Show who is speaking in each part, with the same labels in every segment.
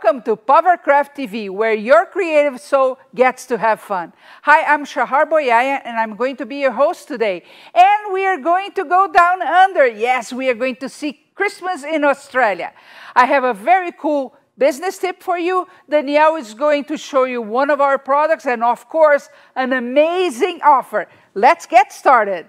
Speaker 1: Welcome to Powercraft TV, where your creative soul gets to have fun. Hi, I'm Shahar Boyaya, and I'm going to be your host today. And we are going to go down under. Yes, we are going to see Christmas in Australia. I have a very cool business tip for you. Danielle is going to show you one of our products, and of course, an amazing offer. Let's get started.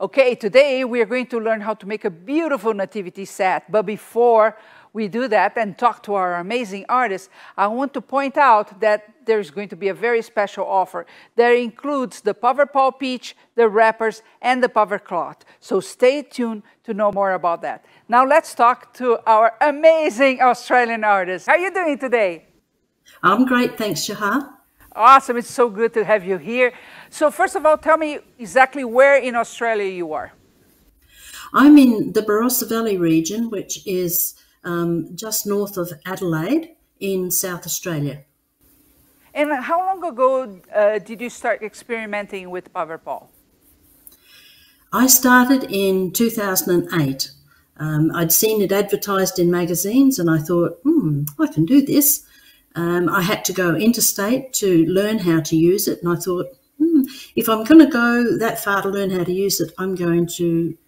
Speaker 1: Okay, today we are going to learn how to make a beautiful nativity set. But before we do that and talk to our amazing artists, I want to point out that there's going to be a very special offer that includes the Paver Peach, the wrappers, and the Power Cloth. So stay tuned to know more about that. Now let's talk to our amazing Australian artists. How are you doing today?
Speaker 2: I'm great, thanks, Shahar.
Speaker 1: Awesome, it's so good to have you here. So first of all, tell me exactly where in Australia you are.
Speaker 2: I'm in the Barossa Valley region, which is um, just north of Adelaide in South Australia.
Speaker 1: And how long ago uh, did you start experimenting with Paverpol?
Speaker 2: I started in 2008. Um, I'd seen it advertised in magazines and I thought, hmm, I can do this. Um, I had to go interstate to learn how to use it, and I thought, hmm, if I'm going to go that far to learn how to use it, I'm going to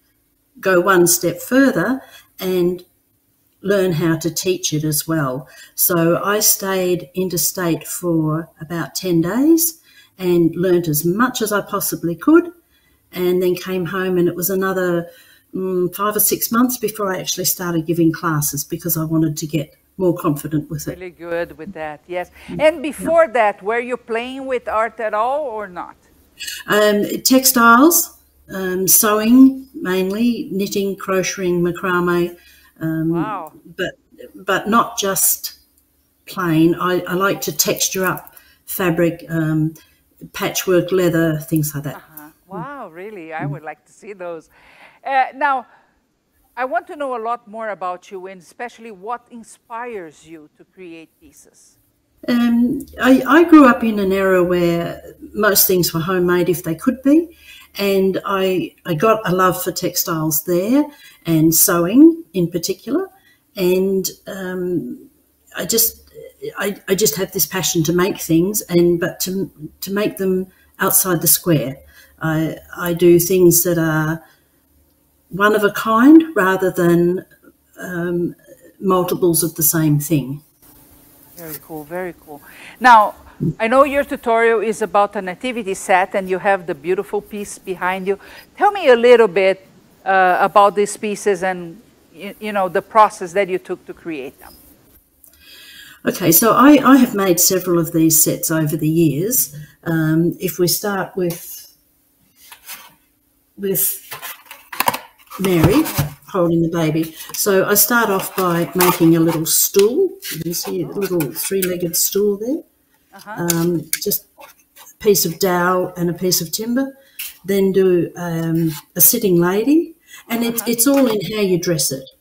Speaker 2: go one step further and learn how to teach it as well. So I stayed interstate for about 10 days and learnt as much as I possibly could, and then came home, and it was another mm, five or six months before I actually started giving classes because I wanted to get more confident with
Speaker 1: it. Really good with that, yes. And before yeah. that, were you playing with art at all or not?
Speaker 2: Um, textiles, um, sewing mainly, knitting, crocheting, macrame. Um,
Speaker 1: wow.
Speaker 2: But, but not just plain. I, I like to texture up fabric, um, patchwork, leather, things like that. Uh
Speaker 1: -huh. Wow, really? I would like to see those. Uh, now, I want to know a lot more about you and especially what inspires you to create pieces.
Speaker 2: Um, I, I, grew up in an era where most things were homemade if they could be, and I, I got a love for textiles there and sewing in particular, and um, I just I, I just have this passion to make things and but to to make them outside the square. I I do things that are one of a kind rather than um, multiples of the same thing.
Speaker 1: Very cool, very cool. Now, I know your tutorial is about a nativity set and you have the beautiful piece behind you. Tell me a little bit uh, about these pieces and you, you, know the process that you took to create them.
Speaker 2: Okay, so I, I have made several of these sets over the years. Um, if we start with with Mary holding the baby. So I start off by making a little stool. You can see a little three-legged stool there. Uh -huh. um, just a piece of dowel and a piece of timber. Then do um, a sitting lady. And it's, uh -huh. it's all in how you dress it.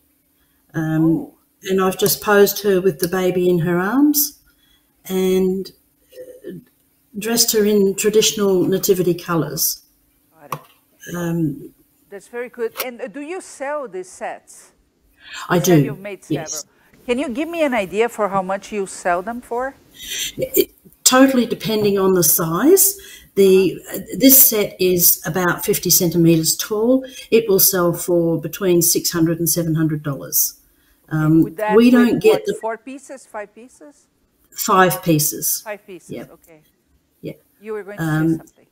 Speaker 2: Um. And I've just posed her with the baby in her arms and uh, dressed her in traditional nativity colours.
Speaker 1: Um, that's very good. And uh, do you sell these sets?
Speaker 2: I do.
Speaker 1: You've made several. Yes. Can you give me an idea for how much you sell them for?
Speaker 2: It, totally depending on the size. The this set is about 50 centimeters tall. It will sell for between 600 and 700 dollars.
Speaker 1: Um, we don't get what, the four pieces, five pieces.
Speaker 2: Five pieces.
Speaker 1: Five pieces. Yeah. Okay.
Speaker 2: Yeah.
Speaker 1: You were going to um, say something.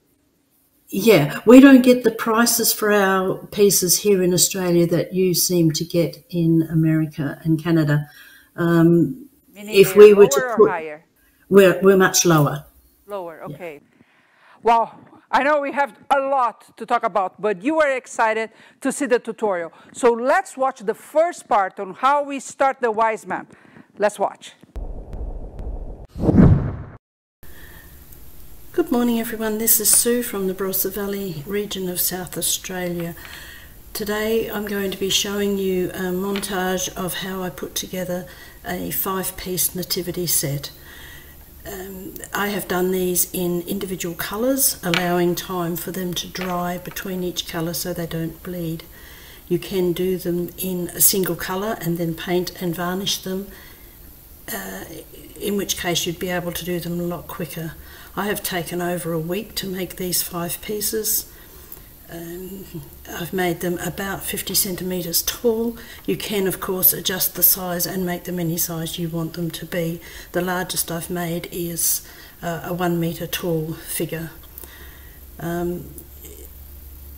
Speaker 2: Yeah, we don't get the prices for our pieces here in Australia that you seem to get in America and Canada. Um,
Speaker 1: if we were to put, higher?
Speaker 2: We're, we're much lower.
Speaker 1: Lower, okay. Yeah. Well, I know we have a lot to talk about, but you are excited to see the tutorial. So let's watch the first part on how we start the wise man. Let's watch.
Speaker 2: Good morning everyone, this is Sue from the Barossa Valley region of South Australia. Today I'm going to be showing you a montage of how I put together a five-piece nativity set. um, I have done these in individual colours, allowing time for them to dry between each colour so they don't bleed. You can do them in a single colour and then paint and varnish them, uh, in which case you'd be able to do them a lot quicker. I have taken over a week to make these five pieces. Um, I've made them about 50 centimetres tall. You can, of course, adjust the size and make them any size you want them to be. The largest I've made is uh, a one metre tall figure. Um,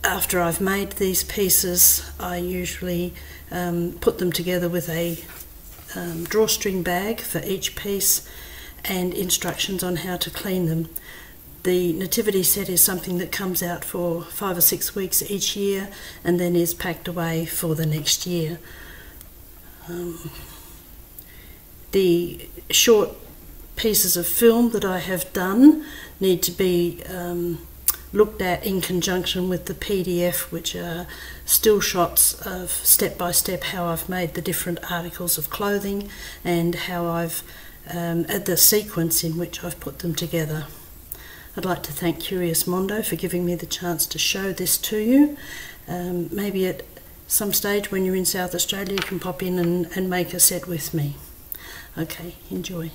Speaker 2: after I've made these pieces, I usually um, put them together with a um, drawstring bag for each piece and instructions on how to clean them. The nativity set is something that comes out for five or six weeks each year and then is packed away for the next year. Um, the short pieces of film that I have done need to be um, looked at in conjunction with the PDF, which are still shots of step by step how I've made the different articles of clothing and how I've um, at the sequence in which I've put them together. I'd like to thank Curious Mondo for giving me the chance to show this to you. Um, maybe at some stage when you're in South Australia you can pop in and, and make a set with me. Okay, enjoy.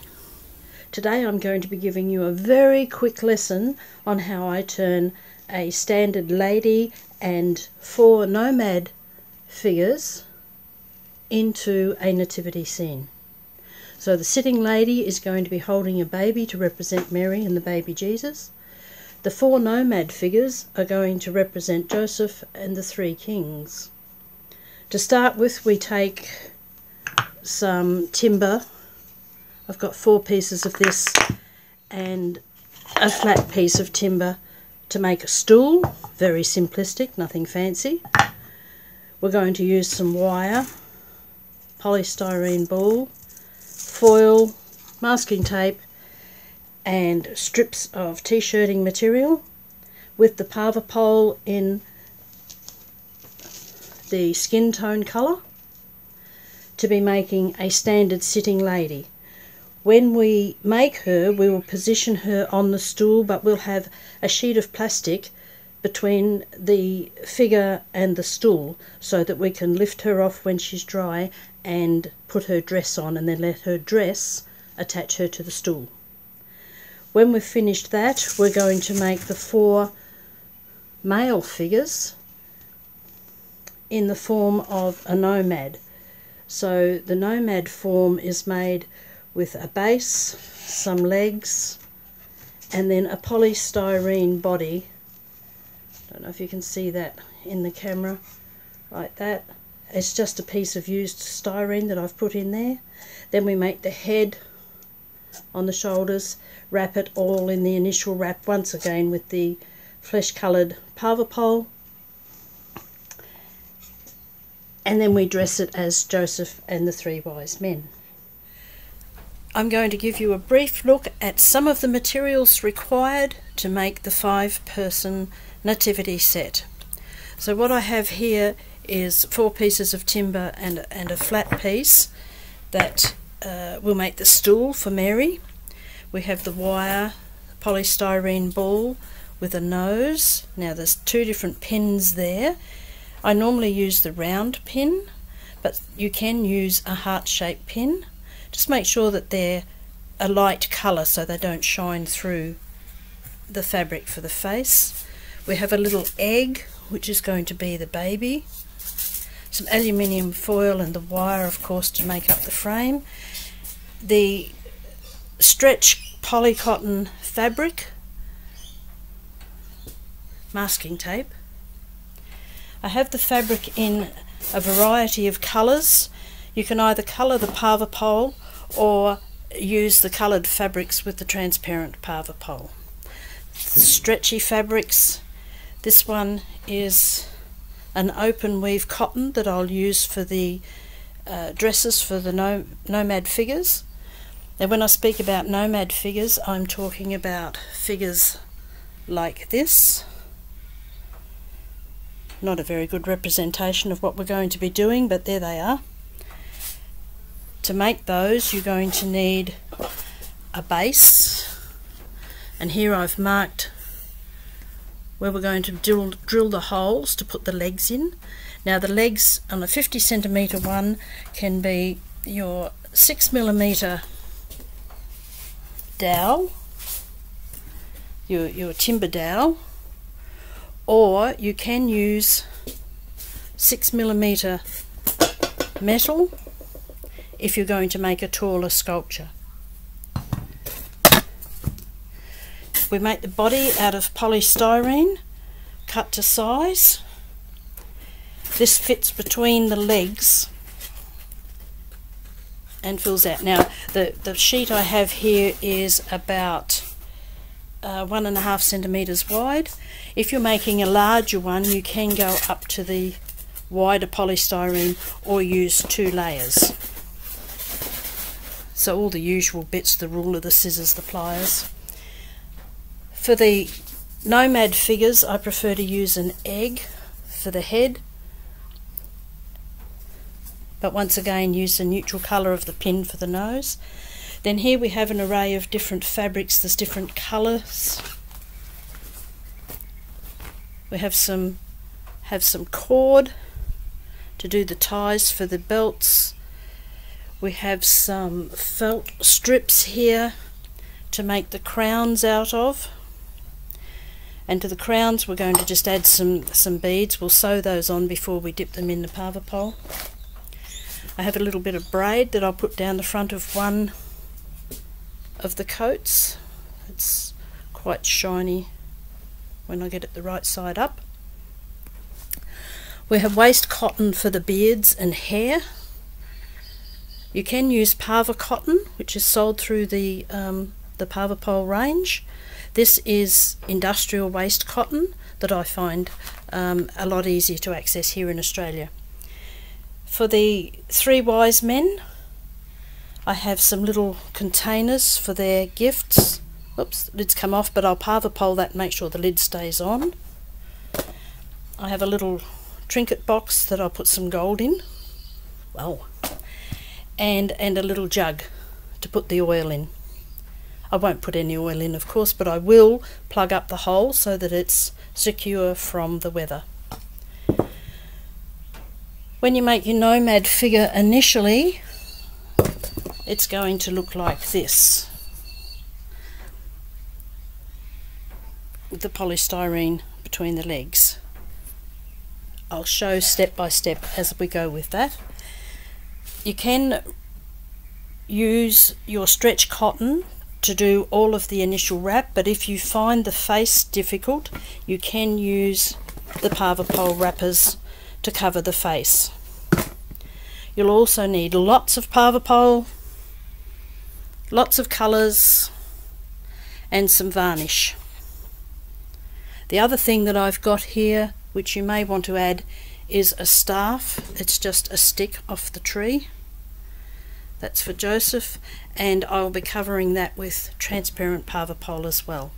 Speaker 2: Today I'm going to be giving you a very quick lesson on how I turn a standard lady and four nomad figures into a nativity scene. So the sitting lady is going to be holding a baby to represent Mary and the baby Jesus. The four nomad figures are going to represent Joseph and the three kings. To start with, we take some timber. I've got four pieces of this and a flat piece of timber to make a stool. Very simplistic, nothing fancy. We're going to use some wire, polystyrene ball, foil, masking tape and strips of t-shirting material with the Paverpol in the skin tone colour to be making a standard sitting lady. When we make her, we will position her on the stool, but we'll have a sheet of plastic between the figure and the stool so that we can lift her off when she's dry and put her dress on and then let her dress attach her to the stool. When we've finished that we're going to make the four male figures in the form of a nomad. So the nomad form is made with a base, some legs and then a polystyrene body I don't know if you can see that in the camera like that it's just a piece of used styrene that I've put in there then we make the head on the shoulders wrap it all in the initial wrap once again with the flesh coloured Paverpol and then we dress it as Joseph and the three wise men. I'm going to give you a brief look at some of the materials required to make the five person nativity set. So what I have here is four pieces of timber and, and a flat piece that uh, will make the stool for Mary. We have the wire polystyrene ball with a nose. Now there's two different pins there. I normally use the round pin, but you can use a heart-shaped pin. Just make sure that they're a light colour so they don't shine through the fabric for the face. We have a little egg, which is going to be the baby. Some aluminium foil and the wire, of course, to make up the frame. The stretch polycotton fabric, masking tape. I have the fabric in a variety of colours. You can either colour the Paverpol or use the coloured fabrics with the transparent Paverpol. Stretchy fabrics this one is an open weave cotton that I'll use for the uh, dresses for the no nomad figures. Now when I speak about nomad figures I'm talking about figures like this. Not a very good representation of what we're going to be doing but there they are. To make those you're going to need a base And here I've marked where we're going to drill, drill the holes to put the legs in. Now the legs on a 50 centimetre one can be your 6 millimetre dowel, your, your timber dowel, or you can use 6 millimetre metal if you're going to make a taller sculpture. We make the body out of polystyrene, cut to size. This fits between the legs and fills out. Now, the, the sheet I have here is about uh, one and a half centimetres wide. If you're making a larger one, you can go up to the wider polystyrene or use two layers. So all the usual bits, the ruler, the scissors, the pliers. For the Nomad figures, I prefer to use an egg for the head. But once again, use the neutral colour of the pin for the nose. Then here we have an array of different fabrics. There's different colours. We have some have some cord to do the ties for the belts. We have some felt strips here to make the crowns out of. And to the crowns we're going to just add some, some beads. We'll sew those on before we dip them in the Paverpol I have a little bit of braid that I'll put down the front of one of the coats. It's quite shiny when I get it the right side up. We have waste cotton for the beards and hair. You can use Paver cotton, which is sold through the um, the Paverpol range. This is industrial waste cotton that I find um, a lot easier to access here in Australia. For the three wise men, I have some little containers for their gifts. Oops, lid's come off, but I'll Paverpol that and make sure the lid stays on. I have a little trinket box that I'll put some gold in. Wow. And, and a little jug to put the oil in. I won't put any oil in of course but I will plug up the hole so that it's secure from the weather. When you make your nomad figure initially it's going to look like this with the polystyrene between the legs. I'll show step by step as we go with that. You can use your stretch cotton to do all of the initial wrap but if you find the face difficult you can use the Paverpol wrappers to cover the face. You'll also need lots of Paverpol, lots of colours and some varnish. The other thing that I've got here which you may want to add is a staff. It's just a stick off the tree. That's for Joseph and I will be covering that with transparent Paverpol as well.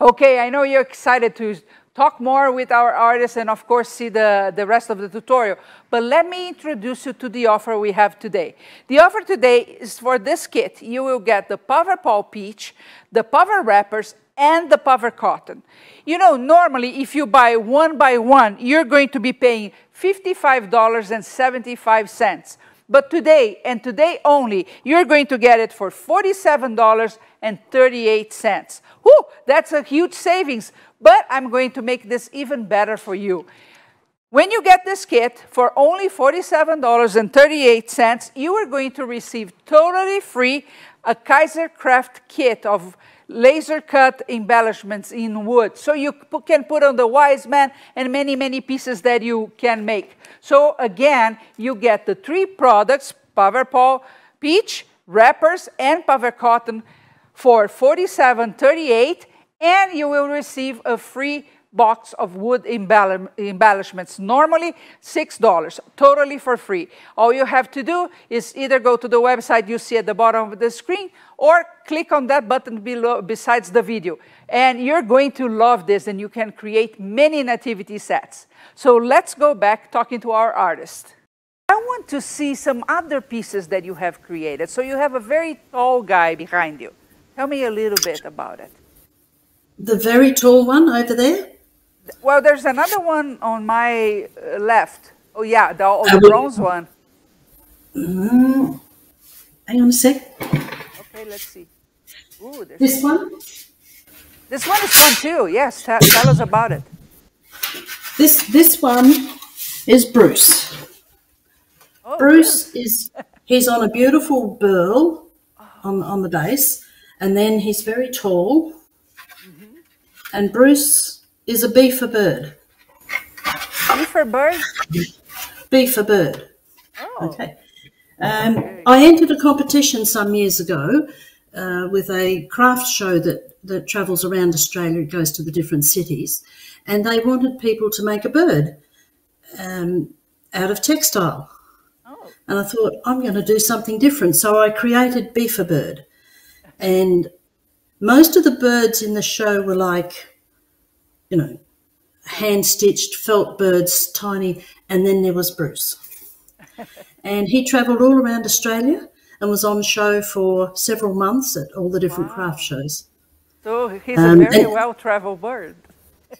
Speaker 1: Okay, I know you're excited to talk more with our artists and of course see the, the rest of the tutorial. But let me introduce you to the offer we have today. The offer today is for this kit. You will get the Paverpol Peach, the Paver wrappers, and the Paver cotton. You know, normally if you buy one by one, you're going to be paying $55.75. But today, and today only, you're going to get it for $47.38. Whew, that's a huge savings, but I'm going to make this even better for you. When you get this kit for only $47.38, you are going to receive totally free a Kaiser Craft kit of laser cut embellishments in wood. So you can put on the wise man and many, many pieces that you can make. So again, you get the three products, Paverpol Peach, wrappers, and Paver Cotton for 47.38 and you will receive a free box of wood embellishments. Normally $6, totally for free. All you have to do is either go to the website you see at the bottom of the screen or click on that button below besides the video. And you're going to love this and you can create many nativity sets. So let's go back talking to our artist. I want to see some other pieces that you have created. So you have a very tall guy behind you. Tell me a little bit about it.
Speaker 2: The very tall one over there?
Speaker 1: Well, there's another one on my uh, left. Oh, yeah, the, oh, the bronze one.
Speaker 2: Mm, hang on a sec.
Speaker 1: Okay, let's see.
Speaker 2: Ooh, this one?
Speaker 1: This one is fun too. Yes, tell us about it.
Speaker 2: This this one is Bruce. Oh, Bruce, is he's on a beautiful burl on on the base, and then he's very tall. Mm -hmm. And Bruce is a beefer bird.
Speaker 1: Beefer bird?
Speaker 2: Beefer bird. Oh. Okay. Um, I entered a competition some years ago uh, with a craft show that, that travels around Australia. It goes to the different cities. And they wanted people to make a bird um, out of textile. Oh. And I thought, I'm going to do something different. So I created Beefer Bird. And most of the birds in the show were like you know, hand stitched felt birds, tiny. And then there was Bruce. and he travelled all around Australia and was on show for several months at all the different wow. craft shows.
Speaker 1: So he's um, a very well travelled bird.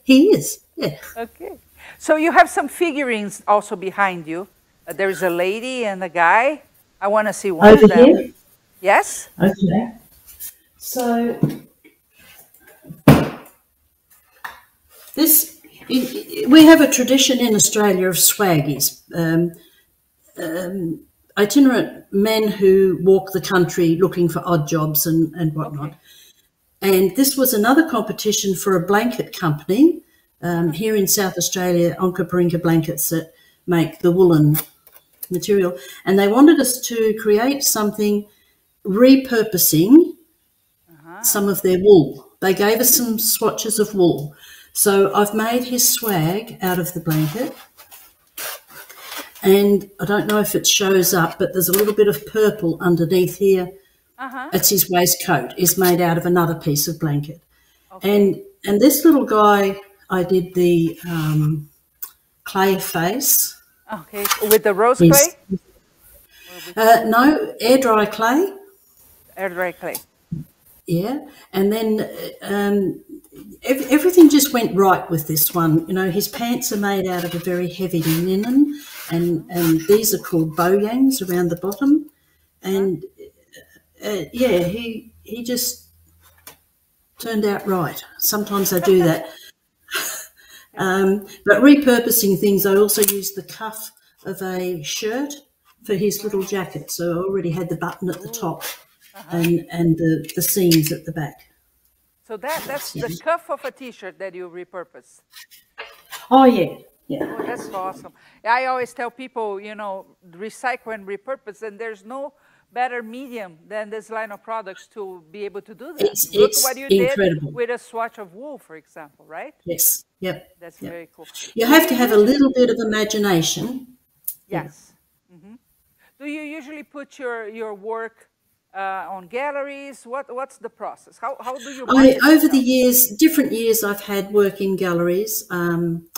Speaker 2: he is, yeah.
Speaker 1: Okay. So you have some figurines also behind you. Uh, there's a lady and a guy. I want to see one Over of them. Here? Yes?
Speaker 2: Okay. So This we have a tradition in Australia of swaggies, um, um, itinerant men who walk the country looking for odd jobs and, and whatnot. And this was another competition for a blanket company um, here in South Australia, Onkaparinga blankets that make the woolen material. And they wanted us to create something repurposing uh -huh. some of their wool. They gave us some swatches of wool. So I've made his swag out of the blanket. And I don't know if it shows up, but there's a little bit of purple underneath here. Uh-huh. It's his waistcoat is made out of another piece of blanket. Okay. And and this little guy, I did the um, clay face.
Speaker 1: Okay, with the rose clay?
Speaker 2: Uh, no, air dry clay.
Speaker 1: Air dry clay.
Speaker 2: Yeah, and then um, everything just went right with this one. You know, his pants are made out of a very heavy linen, and and these are called bowyangs around the bottom, and uh, yeah, he he just turned out right. Sometimes I do that. um, but repurposing things, I also used the cuff of a shirt for his little jacket. So I already had the button at the top and and the the seams at the back.
Speaker 1: So that that's the cuff of a T-shirt that you repurpose.
Speaker 2: Oh yeah, yeah.
Speaker 1: Oh, that's awesome. I always tell people, you know, recycle and repurpose, and there's no better medium than this line of products to be able to do that.
Speaker 2: It's, Look it's what you incredible.
Speaker 1: did with a swatch of wool, for example, right?
Speaker 2: Yes. Yep.
Speaker 1: That's
Speaker 2: yep.
Speaker 1: very cool.
Speaker 2: You have to have a little bit of imagination.
Speaker 1: Yes. Mm -hmm. Do you usually put your your work uh, on galleries? What, what's the process? How, how do you?
Speaker 2: I, over the years, different years, I've had work in galleries. Um,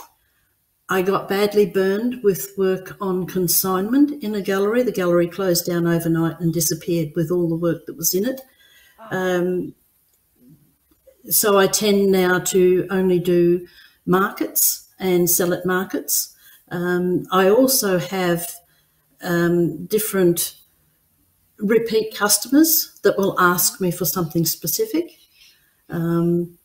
Speaker 2: I got badly burned with work on consignment in a gallery. The gallery closed down overnight and disappeared with all the work that was in it. Oh. Um, so I tend now to only do markets and sell at markets. Um, I also have um, different repeat customers that will ask me for something specific. Um,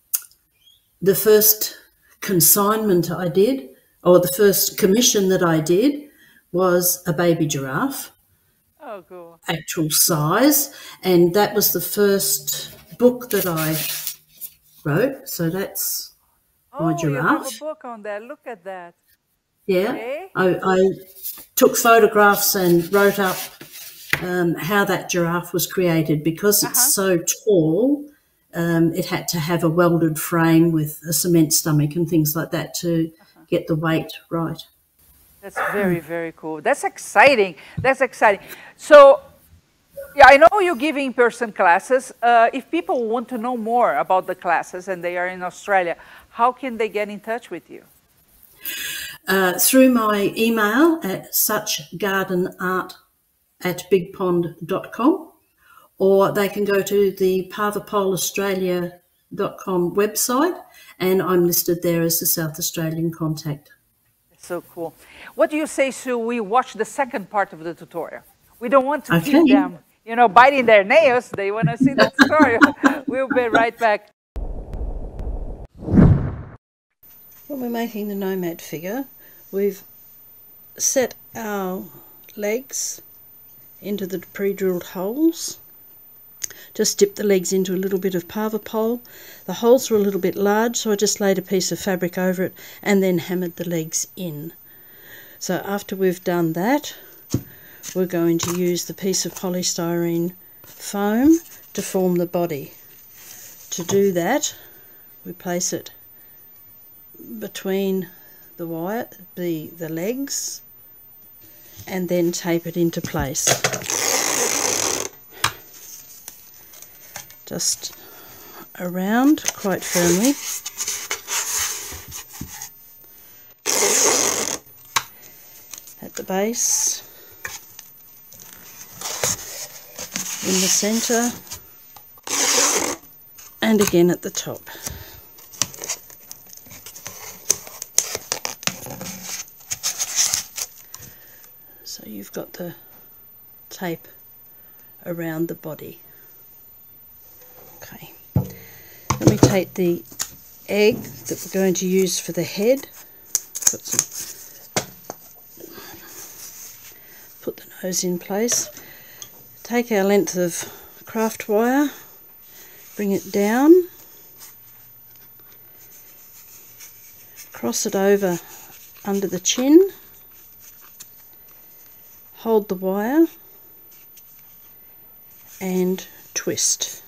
Speaker 2: the first consignment I did, or the first commission that I did, was a baby giraffe.
Speaker 1: Oh, cool.
Speaker 2: Actual size. And that was the first book that I wrote. So that's
Speaker 1: oh, my giraffe. You have a book on that. Look at that.
Speaker 2: Yeah. Okay. I, I took photographs and wrote up um, how that giraffe was created because it's uh-huh. so tall. Um, it had to have a welded frame with a cement stomach and things like that to uh-huh. get the weight right.
Speaker 1: That's very, very cool. That's exciting. That's exciting. So, yeah, I know you give in-person classes. Uh, if people want to know more about the classes and they are in Australia, how can they get in touch with you?
Speaker 2: Uh, through my email at suchgardenart at bigpond.com or they can go to the parvapolaustralia.com website and I'm listed there as the South Australian contact.
Speaker 1: So cool. What do you say, Sue? We watch the second part of the tutorial. We don't want to
Speaker 2: okay.
Speaker 1: keep them, you know, biting their nails. They want to see the tutorial. we'll be right back.
Speaker 2: When we're making the nomad figure, we've set our legs into the pre-drilled holes. Just dip the legs into a little bit of Paverpol. The holes were a little bit large, so I just laid a piece of fabric over it and then hammered the legs in. So after we've done that, we're going to use the piece of polystyrene foam to form the body. To do that, we place it between the wire, the, the legs, and then tape it into place. Just around quite firmly. At the base, in the centre, and again at the top. So you've got the tape around the body. Okay. Then we take the egg that we're going to use for the head. Put, some, put the nose in place. Take our length of craft wire, bring it down, cross it over under the chin hold the wire and twist.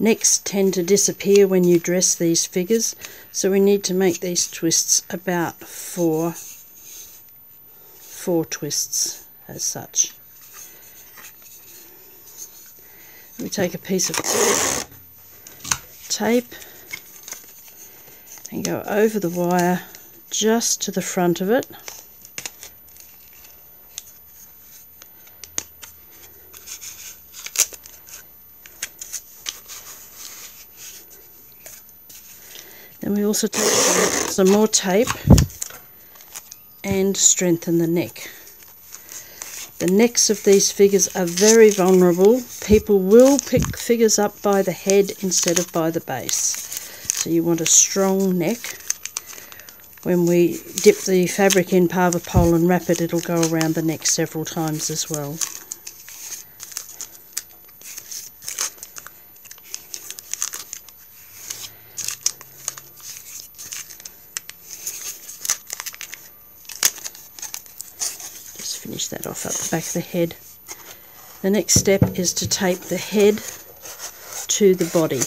Speaker 2: Necks tend to disappear when you dress these figures, so we need to make these twists about four, four twists as such. We take a piece of tape and go over the wire just to the front of it. Also take some more tape and strengthen the neck. The necks of these figures are very vulnerable. People will pick figures up by the head instead of by the base. So you want a strong neck. When we dip the fabric in Paverpol and wrap it, it'll go around the neck several times as well. Finish that off up the back of the head. The next step is to tape the head to the body.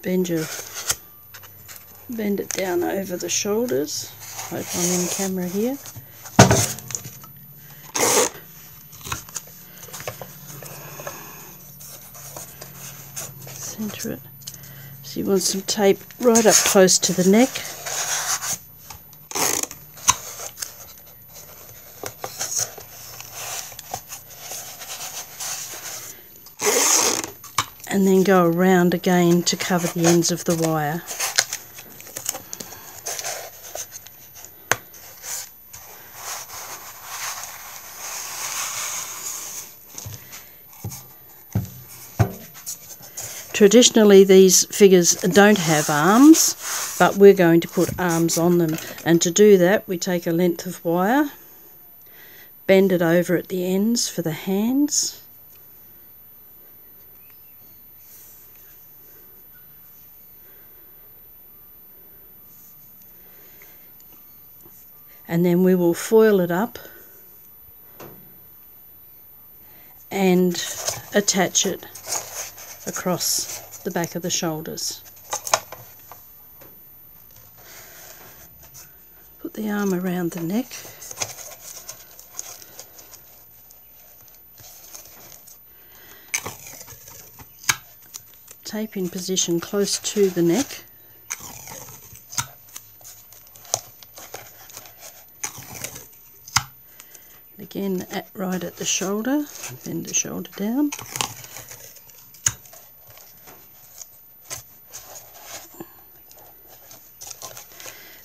Speaker 2: Bend your bend it down over the shoulders. Hope I'm in camera here. Center it. So you want some tape right up close to the neck. and then go around again to cover the ends of the wire. Traditionally these figures don't have arms but we're going to put arms on them and to do that we take a length of wire bend it over at the ends for the hands and then we will foil it up and attach it across the back of the shoulders. Put the arm around the neck. tape in position close to the neck. Again, at, right at the shoulder, bend the shoulder down.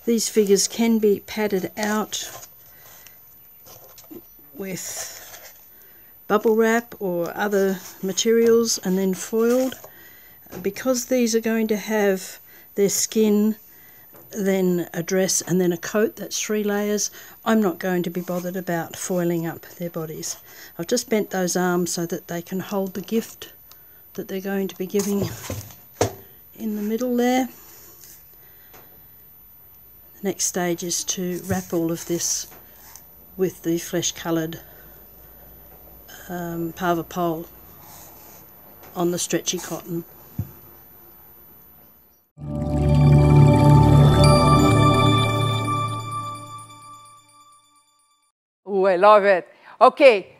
Speaker 2: These figures can be padded out with bubble wrap or other materials and then foiled. Because these are going to have their skin, then a dress and then a coat, that's three layers, I'm not going to be bothered about foiling up their bodies. I've just bent those arms so that they can hold the gift that they're going to be giving in the middle there. The next stage is to wrap all of this with the flesh coloured um, Paverpol on the stretchy cotton.
Speaker 1: Oh, I love it. Okay,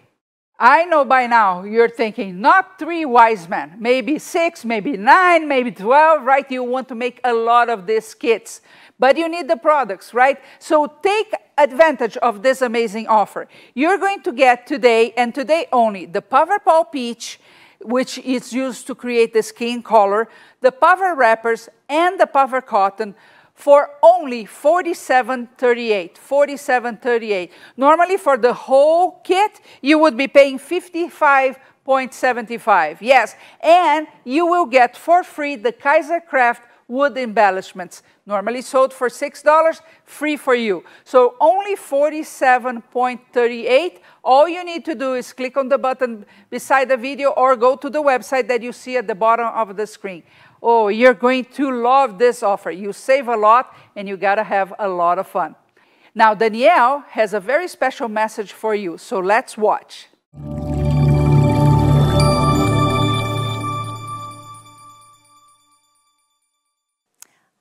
Speaker 1: I know by now you're thinking not three wise men, maybe six, maybe nine, maybe 12, right? You want to make a lot of these kits, but you need the products, right? So take advantage of this amazing offer. You're going to get today and today only the Paverpol Peach, which is used to create the skin color, the Paver wrappers, and the Paver cotton for only 47.38 47.38 normally for the whole kit you would be paying 55.75 yes. And you will get for free the kaisercraft wood embellishments normally sold for $6 free for you. So only 47.38 all you need to do is click on the button beside the video or go to the website that you see at the bottom of the screen Oh, you're going to love this offer. You save a lot and you got to have a lot of fun. Now, Danielle has a very special message for you, so let's watch.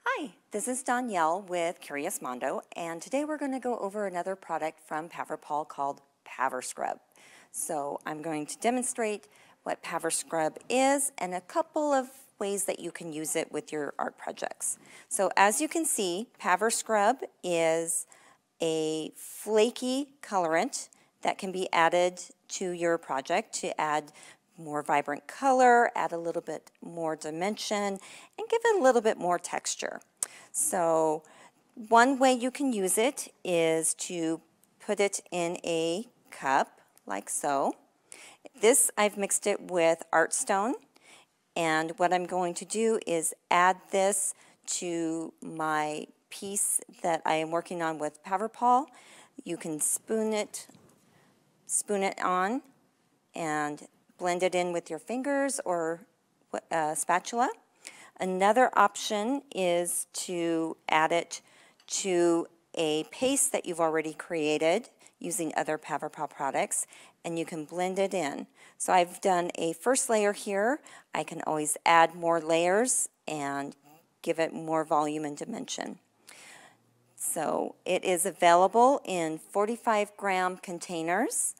Speaker 3: Hi, this is Danielle with Curious Mondo, and today we're going to go over another product from Paverpol called Paver Scrub. So I'm going to demonstrate what Paver Scrub is and a couple of ways that you can use it with your art projects. So as you can see, Paver Scrub is a flaky colorant that can be added to your project to add more vibrant color, add a little bit more dimension, and give it a little bit more texture. So one way you can use it is to put it in a cup like so. This, I've mixed it with Artstone and what I'm going to do is add this to my piece that I am working on with Paverpol. You can spoon it, spoon it on and blend it in with your fingers or uh, spatula. Another option is to add it to a paste that you've already created using other Paverpol products and you can blend it in. So I've done a first layer here. I can always add more layers and give it more volume and dimension. So it is available in 45 gram containers.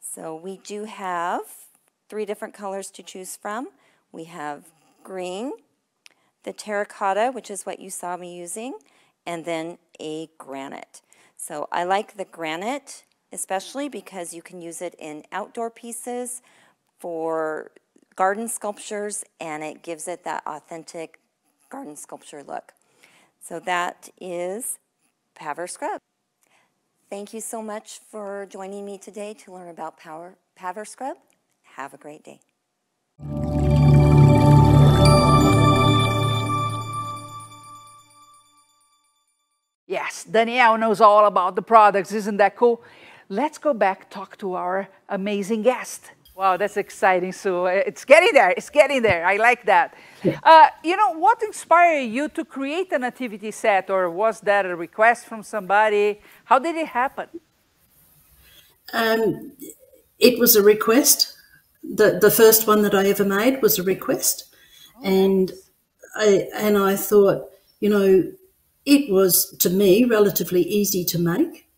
Speaker 3: So we do have three different colors to choose from. We have green, the terracotta, which is what you saw me using, and then a granite. So I like the granite especially because you can use it in outdoor pieces for garden sculptures and it gives it that authentic garden sculpture look. So that is Paver Scrub. Thank you so much for joining me today to learn about Power, Paver Scrub. Have a great day.
Speaker 1: Yes, Danielle knows all about the products. Isn't that cool? let's go back, talk to our amazing guest. Wow, that's exciting, Sue. It's getting there. It's getting there. I like that. Yeah. Uh, you know, what inspired you to create a nativity set, or was that a request from somebody? How did it happen?
Speaker 2: Um, it was a request. The the first one that I ever made was a request, oh, and I and I thought, you know, it was to me relatively easy to make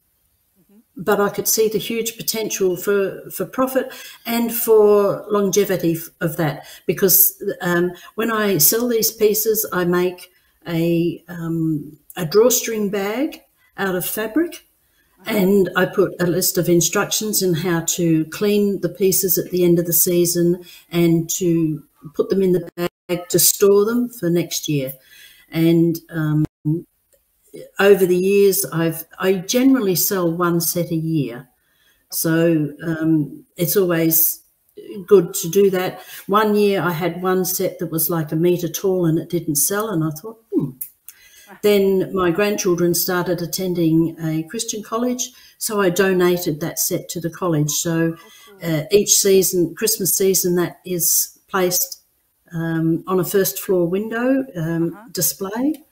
Speaker 2: but I could see the huge potential for, for profit and for longevity of that because um, when I sell these pieces, I make a, um, a drawstring bag out of fabric and I put a list of instructions on how to clean the pieces at the end of the season and to put them in the bag to store them for next year. And um, over the years, I've I generally sell one set a year, so um, it's always good to do that. One year, I had one set that was like a meter tall and it didn't sell, and I thought, hmm. Then my grandchildren started attending a Christian college, so I donated that set to the college. So uh, each season, Christmas season, that is placed um, on a first floor window um, uh-huh. display,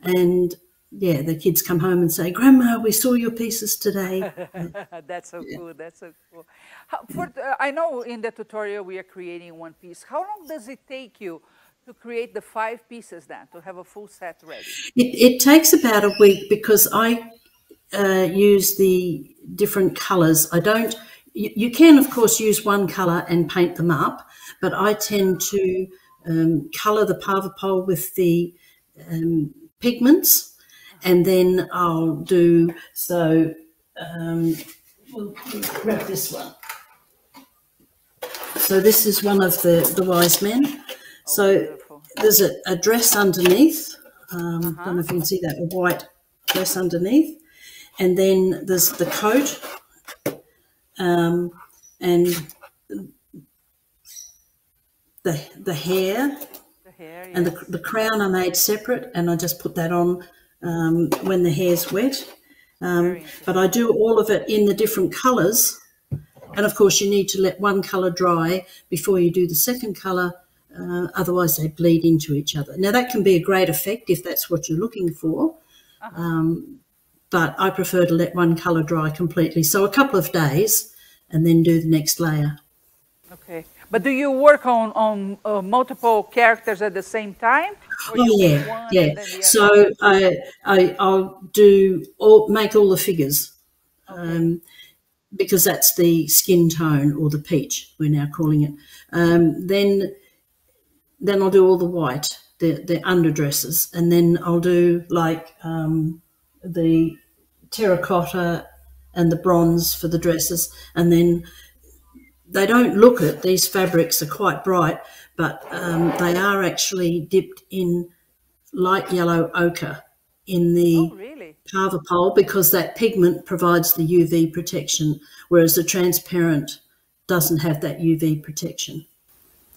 Speaker 2: and yeah, the kids come home and say, "Grandma, we saw your pieces today."
Speaker 1: That's so yeah. cool. That's so cool. How, for, uh, I know in the tutorial we are creating one piece. How long does it take you to create the five pieces then to have a full set ready?
Speaker 2: It, it takes about a week because I uh, use the different colors. I don't. You, you, can, of course, use one color and paint them up, but I tend to um, color the Paverpol with the um, pigments and then I'll do so. Um, we'll, grab this one. So this is one of the the wise men. Oh, so beautiful. there's a, a, dress underneath. Um, uh -huh. Don't know if you can see that a white dress underneath, and then there's the coat, um, and the the hair, the hair yes. and the, the crown I made separate, and I just put that on um, when the hair's wet. Um, but I do all of it in the different colours. And of course, you need to let one colour dry before you do the second colour, uh, otherwise they bleed into each other. Now, that can be a great effect if that's what you're looking for, uh-huh. um, but I prefer to let one colour dry completely. So a couple of days and then do the next layer.
Speaker 1: Okay. But do you work on, on uh, multiple characters at the same time?
Speaker 2: Oh yeah, yeah. So I, I I'll do all make all the figures, okay. um, because that's the skin tone or the peach we're now calling it. Um, then then I'll do all the white, the the underdresses, and then I'll do like um, the terracotta and the bronze for the dresses, and then they don't look it. These fabrics are quite bright, but um, they are actually dipped in light yellow ochre in the oh, really? pole because that pigment provides the UV protection, whereas the transparent doesn't have that UV protection.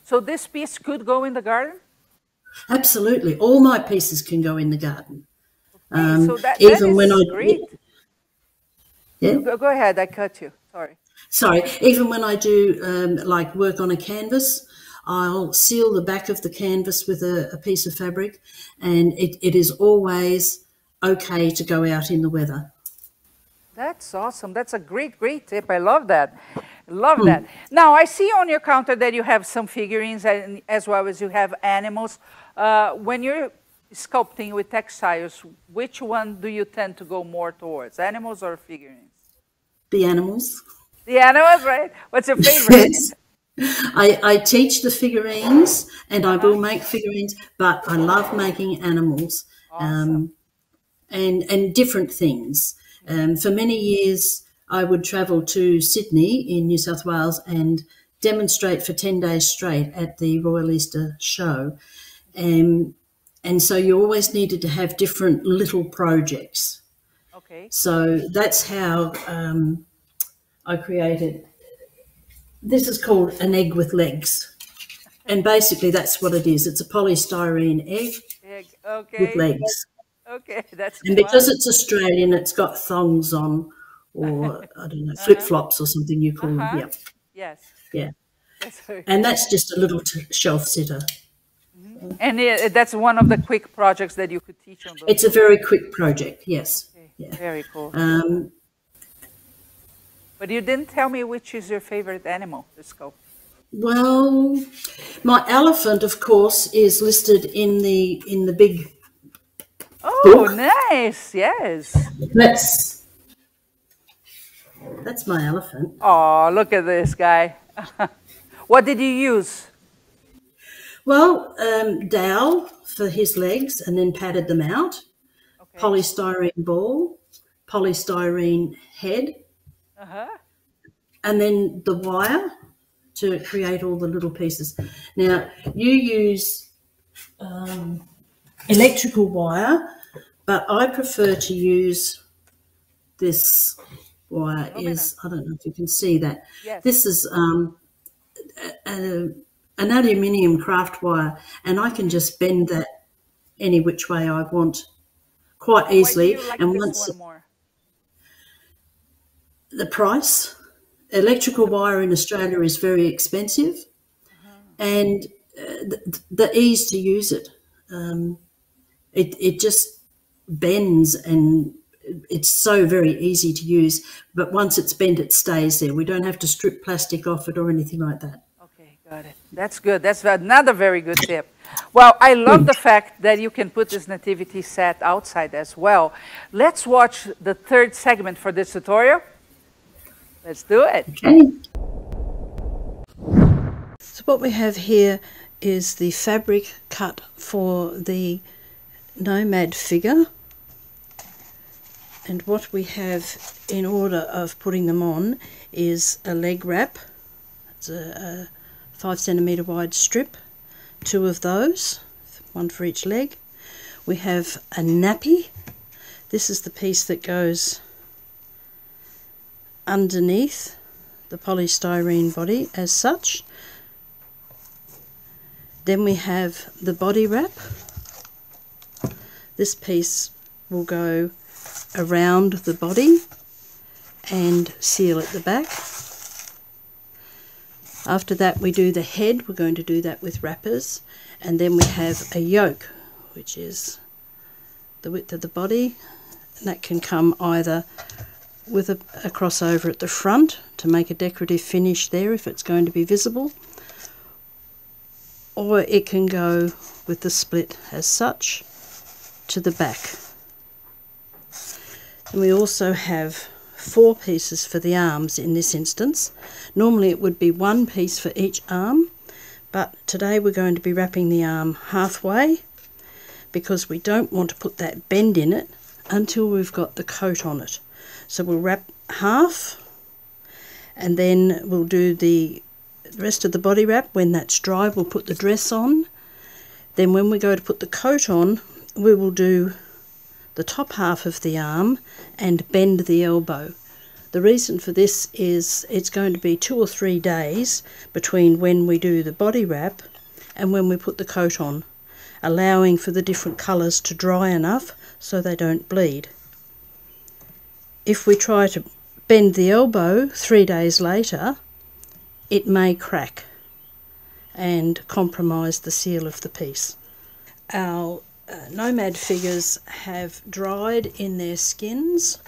Speaker 1: So this piece could go in the garden?
Speaker 2: Absolutely. All my pieces can go in the garden. Okay, um, so that, even when I
Speaker 1: great. Yeah. Go, go ahead. I cut you. Sorry.
Speaker 2: Sorry, even when I do um, like work on a canvas, I'll seal the back of the canvas with a, a piece of fabric, and it, it is always okay to go out in the weather.
Speaker 1: That's awesome. That's a great, great tip. I love that. Love hmm. that. Now, I see on your counter that you have some figurines and, as well as you have animals. Uh, when you're sculpting with textiles, which one do you tend to go more towards, animals or figurines?
Speaker 2: The animals.
Speaker 1: The animals, right? What's your favorite? yes.
Speaker 2: I, I teach the figurines and I will make figurines, but I love making animals awesome. um, and, and different things. Um, for many years, I would travel to Sydney in New South Wales and demonstrate for 10 days straight at the Royal Easter Show. Um, and so you always needed to have different little projects. Okay. So that's how um, I created. This is called an egg with legs. And basically that's what it is. It's a polystyrene egg, egg. Okay. with legs.
Speaker 1: Okay, that's
Speaker 2: And because it's Australian, it's got thongs on or I don't know, flip flops uh or something you call uh -huh. them.
Speaker 1: Yeah. Yes.
Speaker 2: Yeah. and that's just a little shelf sitter.
Speaker 1: Mm -hmm. And it, that's one of the quick projects that you could teach on.
Speaker 2: It's a very quick project, yes. Okay. Yeah.
Speaker 1: Very cool. Um, but you didn't tell me which is your favorite animal sculpt.
Speaker 2: Well, my elephant, of course, is listed in the in the big.
Speaker 1: Oh, book. nice! Yes.
Speaker 2: That's
Speaker 4: That's my elephant.
Speaker 1: Oh, look at this guy. what did you use?
Speaker 4: Well, um, dowel for his legs and then padded them out. Okay. Polystyrene ball, polystyrene head, uh-huh. and then the wire to create all the little pieces. Now, you use um, electrical wire, but I prefer to use this wire is, I don't know if you can see that. Yes. This is um, a, a, an aluminium craft wire, and I can just bend that any which way I want quite easily.
Speaker 1: Like
Speaker 4: and
Speaker 1: once
Speaker 4: the price, electrical wire in Australia is very expensive, uh-huh. and uh, the, the, ease to use it. Um, it, it just bends and it's so very easy to use. But once it's bent, it stays there. We don't have to strip plastic off it or anything like that.
Speaker 1: Okay, got it. That's good. That's another very good tip. Well, I love the fact that you can put this nativity set outside as well. Let's watch the third segment for this tutorial. Let's do it.
Speaker 4: Okay.
Speaker 2: So what we have here is the fabric cut for the nomad figure and what we have in order of putting them on is a leg wrap it's a, a five centimeter wide strip two of those one for each leg we have a nappy this is the piece that goes underneath the polystyrene body as such. Then we have the body wrap. This piece will go around the body and seal at the back. After that we do the head, we're going to do that with wrappers. And then we have a yoke which is the width of the body. And that can come either with a, a crossover at the front to make a decorative finish there if it's going to be visible or it can go with the split as such to the back. And we also have four pieces for the arms in this instance. Normally it would be one piece for each arm, but today we're going to be wrapping the arm halfway because we don't want to put that bend in it until we've got the coat on it. So we'll wrap half and then we'll do the rest of the body wrap. When that's dry, we'll put the dress on. Then when we go to put the coat on, we will do the top half of the arm and bend the elbow. The reason for this is it's going to be two or three days between when we do the body wrap and when we put the coat on, allowing for the different colours to dry enough so they don't bleed. If we try to bend the elbow three days later, it may crack and compromise the seal of the piece. Our uh, nomad figures have dried in their skins.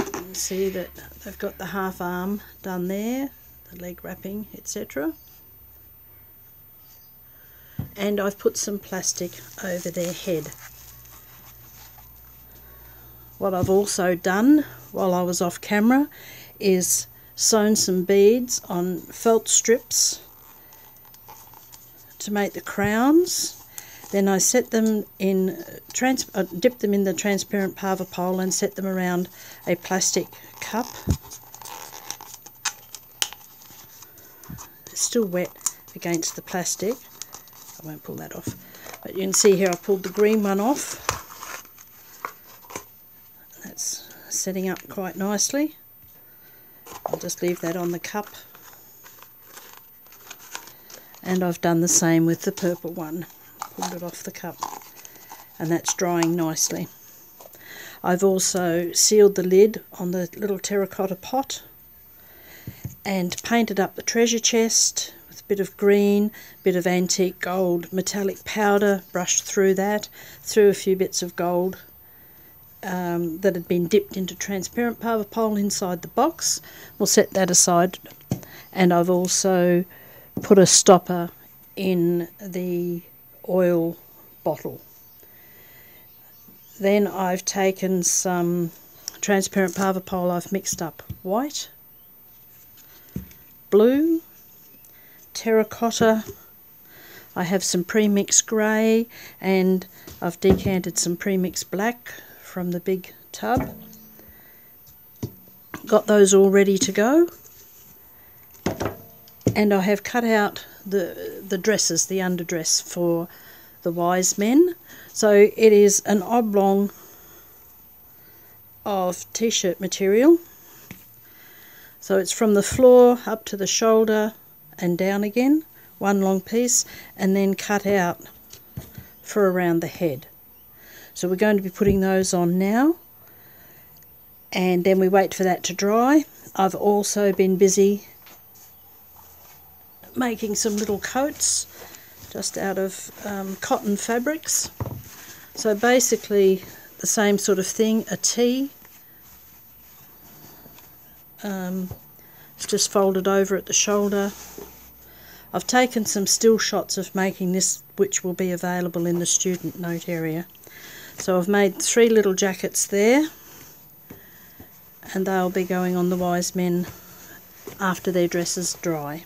Speaker 2: You can see that they've got the half arm done there, the leg wrapping, etc. And I've put some plastic over their head. What I've also done while I was off camera is sewn some beads on felt strips to make the crowns then I set them in, trans, uh, dip them in the transparent Paverpol and set them around a plastic cup. It's still wet against the plastic. I won't pull that off. But you can see here I pulled the green one off. That's setting up quite nicely. I'll just leave that on the cup. And I've done the same with the purple one pulled it off the cup and that's drying nicely. I've also sealed the lid on the little terracotta pot and painted up the treasure chest with a bit of green, a bit of antique gold metallic powder, brushed through that, threw a few bits of gold um, that had been dipped into transparent Paverpol inside the box. We'll set that aside and I've also put a stopper in the oil bottle. Then I've taken some transparent Paverpol, I've mixed up white
Speaker 5: blue, terracotta, I have some pre-mixed grey and I've decanted some pre-mixed black from the big tub. Got those all ready to go. And I have cut out the, the dresses, the underdress for the wise men. So it is an oblong of t-shirt material. So it's from the floor up to the shoulder and down again, one long piece, and then cut out for around the head. So we're going to be putting those on now and then we wait for that to dry. I've also been busy making some little coats just out of um, cotton fabrics. So basically the same sort of thing, a T. Um, it's just folded over at the shoulder. I've taken some still shots of making this which will be available in the student note area. So I've made three little jackets there and they'll be going on the wise men after their dresses dry.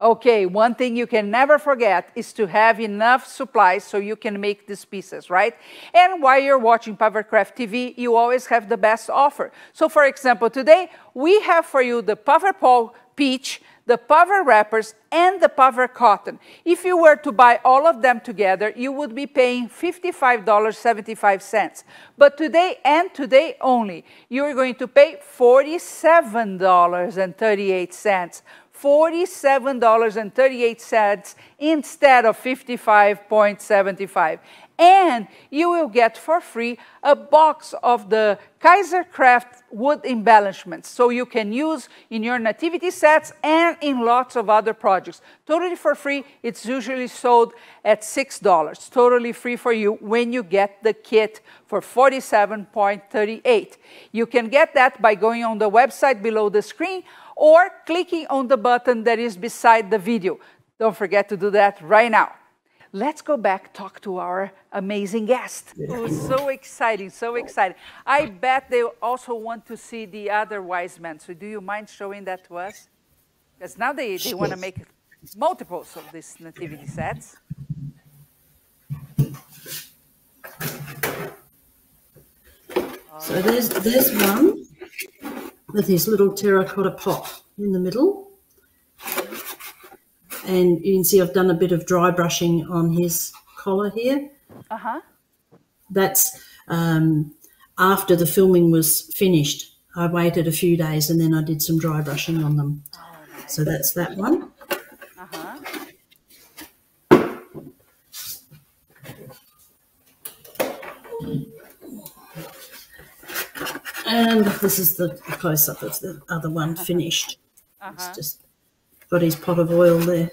Speaker 1: Okay, one thing you can never forget is to have enough supplies so you can make these pieces, right? And while you're watching Pavercraft TV, you always have the best offer. So for example, today we have for you the Paverpol Peach, the Paver wrappers, and the Paver cotton. If you were to buy all of them together, you would be paying $55.75. But today and today only, you're going to pay $47.38 $47.38 instead of 55.75 and you will get for free a box of the Kaisercraft wood embellishments so you can use in your nativity sets and in lots of other projects. Totally for free. It's usually sold at $6. Totally free for you when you get the kit for 47.38. You can get that by going on the website below the screen or clicking on the button that is beside the video. Don't forget to do that right now. Let's go back, talk to our amazing guest. It was oh, so exciting, so exciting. I bet they also want to see the other wise men. So do you mind showing that to us? Because now they, they want to make multiples of these nativity sets.
Speaker 2: So there's, there's one with his little terracotta pot in the middle. And you can see I've done a bit of dry brushing on his collar here.
Speaker 1: Uh-huh.
Speaker 2: That's um, after the filming was finished. I waited a few days and then I did some dry brushing on them. Oh, nice. So that's that one.
Speaker 1: Uh-huh.
Speaker 2: And this is the close-up of the other one finished. Uh -huh. It's just got his pot of oil there.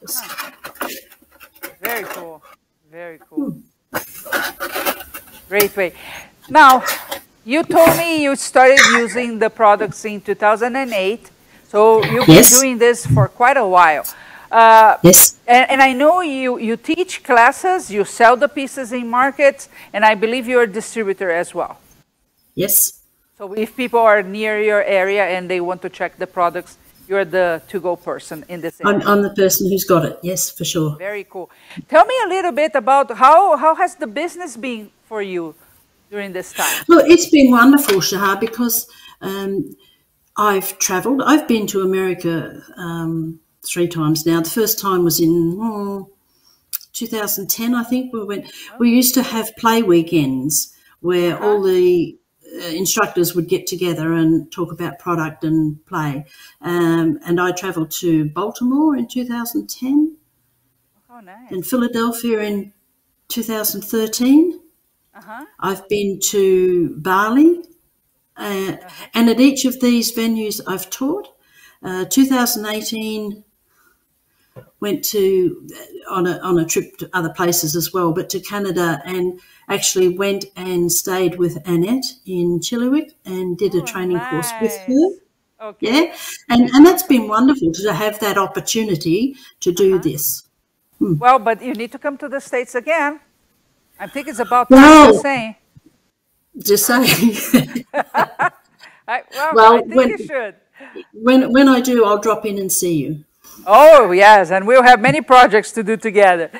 Speaker 1: Just... Very cool. Very cool. Hmm. Great way. Now, you told me you started using the products in 2008. So you've yes. been doing this for quite a while.
Speaker 2: Uh, yes.
Speaker 1: And, and, I know you, you teach classes, you sell the pieces in markets, and I believe you're a distributor as well.
Speaker 2: Yes.
Speaker 1: So if people are near your area and they want to check the products, you're the to-go person in this
Speaker 2: area. I'm, I'm, the person who's got it. Yes, for sure.
Speaker 1: Very cool. Tell me a little bit about how how has the business been for you during this time?
Speaker 2: Well, it's been wonderful, Shahar, because um, I've travelled. I've been to America um, three times now. The first time was in oh, 2010, I think. We went. We used to have play weekends where uh -huh. all the uh, instructors would get together and talk about product and play. Um, and I travelled to Baltimore in 2010
Speaker 1: oh, nice.
Speaker 2: and Philadelphia in 2013. Uh-huh. I've been to Bali, uh, uh-huh. and at each of these venues I've taught. Uh, 2018 went to on a on a trip to other places as well, but to Canada and actually went and stayed with Annette in Chilliwack and did a oh, training nice. course with her. Okay. Yeah, and and that's been wonderful to have that opportunity to do uh -huh. this.
Speaker 1: Hmm. Well, but you need to come to the states again. I think it's about time well, to say.
Speaker 2: Just
Speaker 1: saying. I, well,
Speaker 2: well,
Speaker 1: I think
Speaker 2: when,
Speaker 1: you should.
Speaker 2: When, when I do, I'll drop in and see you.
Speaker 1: Oh, yes, and we'll have many projects to do together.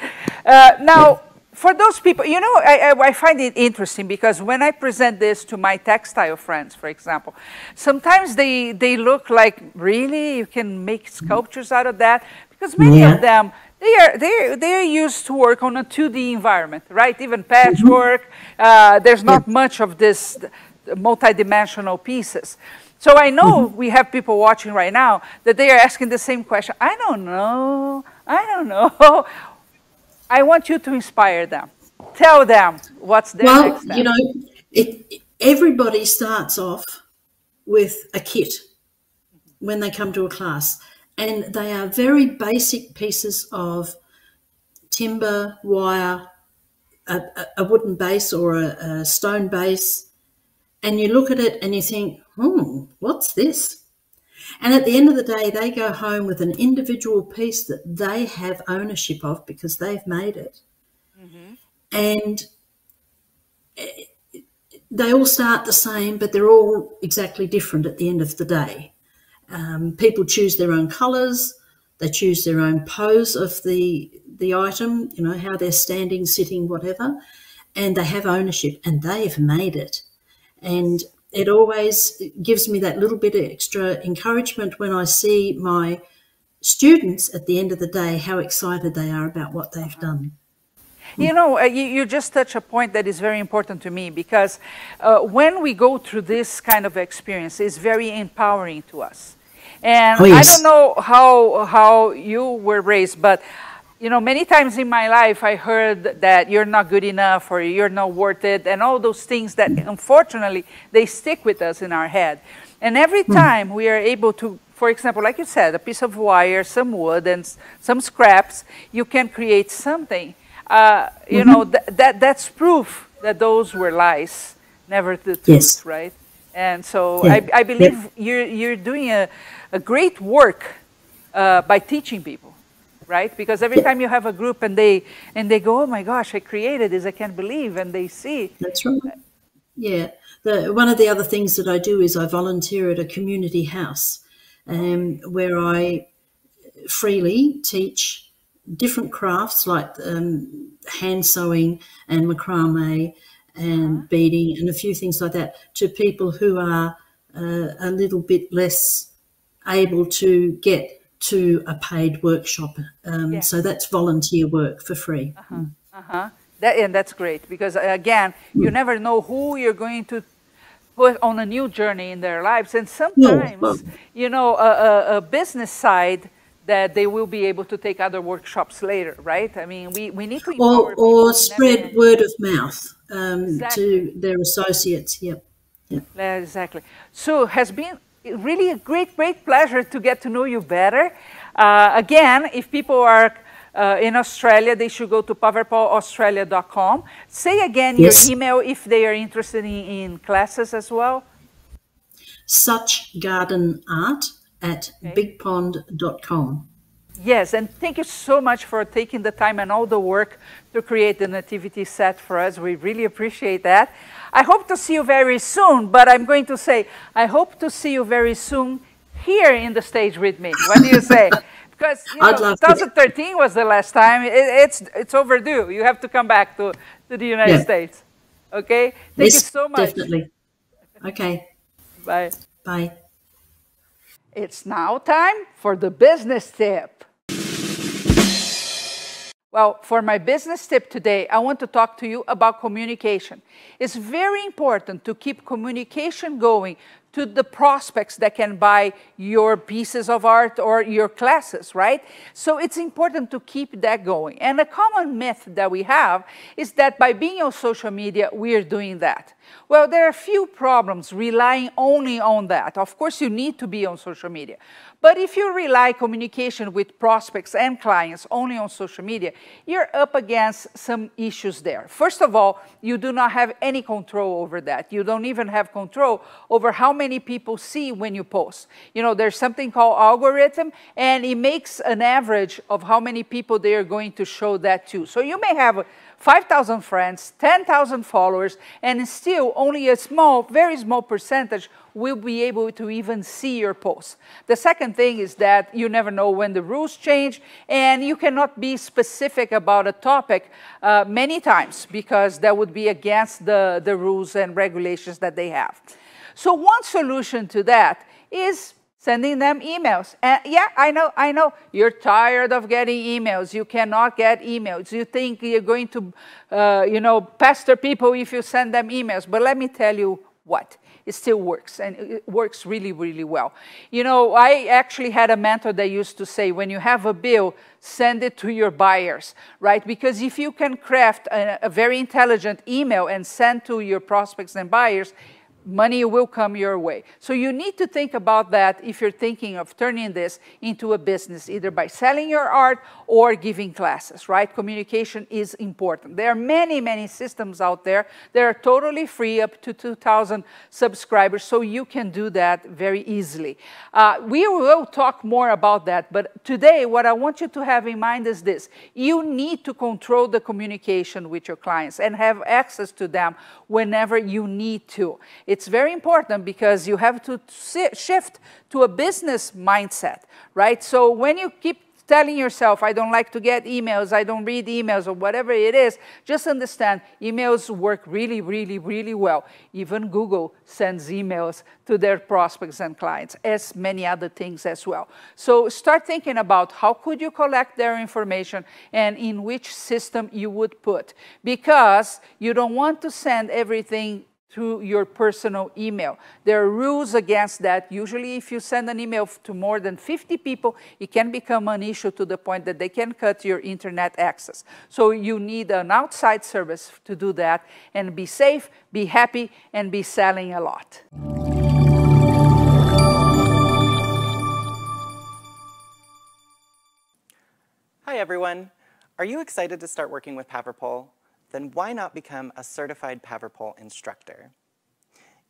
Speaker 1: Uh, now. For those people, you know, I, I, find it interesting because when I present this to my textile friends, for example, sometimes they, they look like, really, you can make sculptures out of that? Because many yeah. of them, they are, they, they are used to work on a 2D environment, right? Even patchwork, uh, there's not much of this multidimensional pieces. So I know mm -hmm. we have people watching right now that they are asking the same question. I don't know. I don't know. I want you to inspire them. Tell them what's their
Speaker 2: well,
Speaker 1: next step.
Speaker 2: you know, it, everybody starts off with a kit when they come to a class, and they are very basic pieces of timber, wire, a, a wooden base or a, a stone base, and you look at it and you think, hmm, what's this? And at the end of the day, they go home with an individual piece that they have ownership of because they've made it. Mm-hmm. And eh, they all start the same, but they're all exactly different at the end of the day. Um, people choose their own colours, they choose their own pose of the the item, you know, how they're standing, sitting, whatever, and they have ownership and they've made it. And it always gives me that little bit of extra encouragement when I see my students at the end of the day how excited they are about what they've done.
Speaker 1: You know, uh, you, you, just touch a point that is very important to me because uh, when we go through this kind of experience, it's very empowering to us. And oh, yes. I don't know how, how you were raised, but you know, many times in my life I heard that you're not good enough or you're not worth it, and all those things that unfortunately they stick with us in our head. And every hmm. time we are able to, for example, like you said, a piece of wire, some wood, and some scraps, you can create something. Uh, you mm-hmm. know, th- that that's proof that those were lies, never the truth, yes. right? And so yeah. I, I, believe yeah. you're, you're doing a, a great work uh, by teaching people right? Because every time you have a group and they and they go, oh my gosh, I created this, I can't believe, and they see.
Speaker 2: That's right. Yeah. The, one of the other things that I do is I volunteer at a community house um, where I freely teach different crafts like um, hand sewing and macrame and uh-huh. beading and a few things like that to people who are uh, a little bit less able to get to a paid workshop. Um, yeah. So that's volunteer work for free.
Speaker 1: Uh-huh. Uh-huh. That, and that's great because, uh, again, you mm. never know who you're going to put on a new journey in their lives. And sometimes, well, you know, a, a, a, business side that they will be able to take other workshops later, right? I mean, we, we need to
Speaker 2: or, or spread word of mouth um, exactly. to their associates. Yep.
Speaker 1: yep. Exactly. So has been really a great, great pleasure to get to know you better. Uh, again, if people are uh, in Australia, they should go to paverpolaustralia.com. Say again yes. your email if they are interested in, in classes as well.
Speaker 2: Such garden art at okay. bigpond.com.
Speaker 1: Yes, and thank you so much for taking the time and all the work to create the nativity set for us. We really appreciate that. I hope to see you very soon, but I'm going to say, I hope to see you very soon here in the stage with me. What do you say? Because you know, 2013 to. was the last time. It, it's, it's overdue. You have to come back to, to the United yeah. States. Okay? Thank yes, you so much.
Speaker 2: Definitely. Okay.
Speaker 1: Bye.
Speaker 2: Bye.
Speaker 1: It's now time for the business tip. Well, for my business tip today, I want to talk to you about communication. It's very important to keep communication going to the prospects that can buy your pieces of art or your classes, right? So it's important to keep that going. And a common myth that we have is that by being on social media, we are doing that. Well, there are a few problems relying only on that. Of course, you need to be on social media. But if you rely communication with prospects and clients only on social media, you're up against some issues there. First of all, you do not have any control over that. You don't even have control over how many people see when you post. You know, there's something called algorithm, and it makes an average of how many people they are going to show that to. So you may have 5,000 friends, 10,000 followers, and still only a small, very small percentage will be able to even see your posts. The second thing is that you never know when the rules change, and you cannot be specific about a topic uh, many times because that would be against the, the rules and regulations that they have. So one solution to that is sending them emails. And yeah, I know, I know, you're tired of getting emails. You cannot get emails. You think you're going to, uh, you know, pester people if you send them emails. But let me tell you what, it still works, and it works really, really well. You know, I actually had a mentor that used to say, when you have a bill, send it to your buyers, right? Because if you can craft a, a very intelligent email and send to your prospects and buyers, money will come your way. So you need to think about that if you're thinking of turning this into a business, either by selling your art or giving classes, right? Communication is important. There are many, many systems out there that are totally free, up to 2,000 subscribers, so you can do that very easily. Uh, we will talk more about that, but today what I want you to have in mind is this. You need to control the communication with your clients and have access to them whenever you need to. Very important because you have to shift to a business mindset, right? So when you keep telling yourself, I don't like to get emails, I don't read emails, or whatever it is, just understand emails work really, really, really well. Even Google sends emails to their prospects and clients, as many other things as well. So start thinking about how could you collect their information and in which system you would put. Because you don't want to send everything through your personal email. There are rules against that. Usually if you send an email to more than 50 people, it can become an issue to the point that they can cut your internet access. So you need an outside service to do that and be safe, be happy, and be selling a lot.
Speaker 6: Hi everyone. Are you excited to start working with Paverpol? Then why not become a certified Paverpol instructor?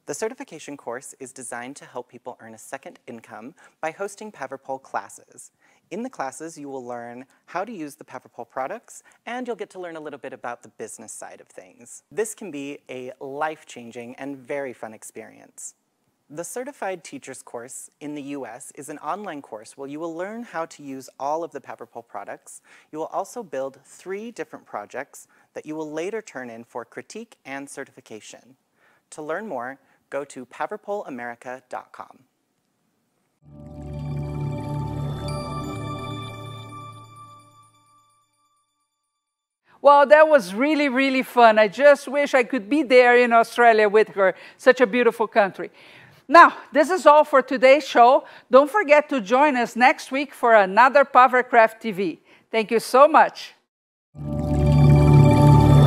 Speaker 6: The certification course is designed to help people earn a second income by hosting Paverpol classes. In the classes, you will learn how to use the Paverpol products, and you'll get to learn a little bit about the business side of things. This can be a life-changing and very fun experience. The Certified Teachers course in the US is an online course where you will learn how to use all of the Paverpol products. You will also build three different projects that you will later turn in for critique and certification. To learn more, go to paverpolamerica.com.
Speaker 1: Well, that was really, really fun. I just wish I could be there in Australia with her. Such a beautiful country. Now, this is all for today's show. Don't forget to join us next week for another Pavercraft TV. Thank you so much.